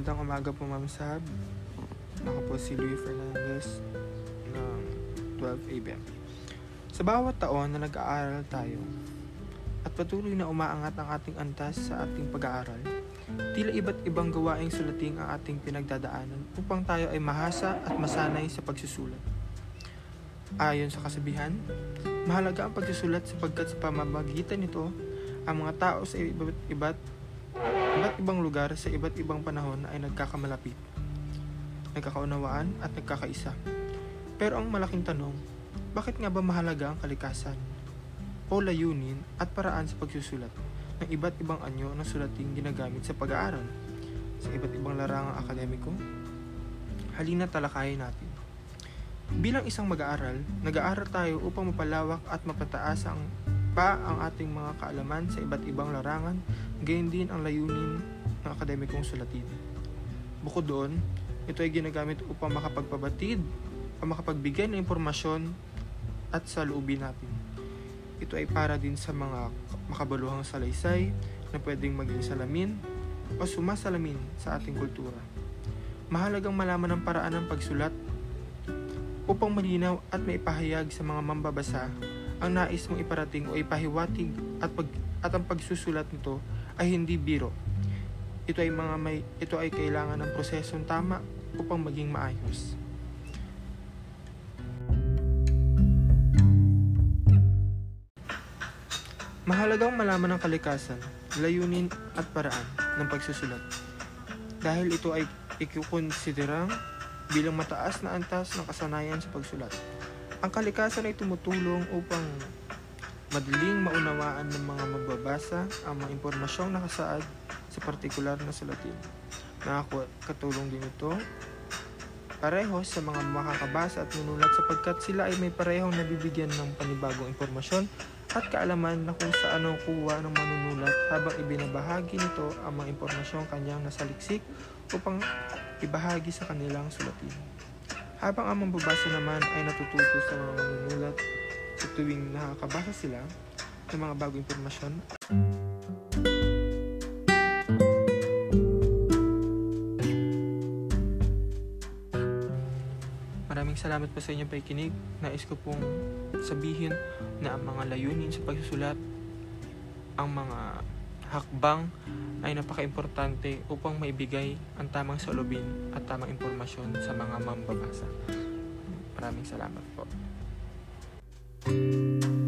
umaga po Ma'am Sab. Ako po si Louis Fernandez ng 12 ABM. Sa bawat taon na nag-aaral tayo at patuloy na umaangat ang ating antas sa ating pag-aaral, tila iba't ibang gawaing sulating ang ating pinagdadaanan upang tayo ay mahasa at masanay sa pagsusulat. Ayon sa kasabihan, mahalaga ang pagsusulat sapagkat sa pamamagitan nito, ang mga tao sa iba't iba't iba't ibang lugar sa iba't ibang panahon ay nagkakamalapit, nagkakaunawaan at nagkakaisa. Pero ang malaking tanong, bakit nga ba mahalaga ang kalikasan o layunin at paraan sa pagsusulat ng iba't ibang anyo ng sulating ginagamit sa pag-aaral sa iba't ibang larangang akademiko? Halina talakayin natin. Bilang isang mag-aaral, nag-aaral tayo upang mapalawak at mapataas ang pa ang ating mga kaalaman sa iba't ibang larangan, gayon din ang layunin ng akademikong sulatin. Bukod doon, ito ay ginagamit upang makapagpabatid o makapagbigay ng impormasyon at sa loobin natin. Ito ay para din sa mga makabaluhang salaysay na pwedeng maging salamin o sumasalamin sa ating kultura. Mahalagang malaman ang paraan ng pagsulat upang malinaw at maipahayag sa mga mambabasa ang nais mong iparating o ipahiwatig at pag at ang pagsusulat nito ay hindi biro. Ito ay mga may ito ay kailangan ng prosesong tama upang maging maayos. Mahalagang malaman ang kalikasan, layunin at paraan ng pagsusulat. Dahil ito ay ikukonsiderang bilang mataas na antas ng kasanayan sa pagsulat. Ang kalikasan ay tumutulong upang madaling maunawaan ng mga magbabasa ang mga impormasyong nakasaad sa partikular na sulatin. Nakakatulong din ito pareho sa mga makakabasa at manunulat sapagkat sila ay may parehong nabibigyan ng panibagong impormasyon at kaalaman na kung saan kuha ng manunulat habang ibinabahagi nito ang mga impormasyong kanyang nasaliksik upang ibahagi sa kanilang sulatin. Habang ang mambabasa naman ay natututo sa mga sa tuwing nakakabasa sila ng mga bagong impormasyon. Maraming salamat po sa inyong pakikinig. Nais ko pong sabihin na ang mga layunin sa pagsusulat, ang mga hakbang ay napaka-importante upang maibigay ang tamang salubin at tamang impormasyon sa mga mambabasa. Maraming salamat po. Música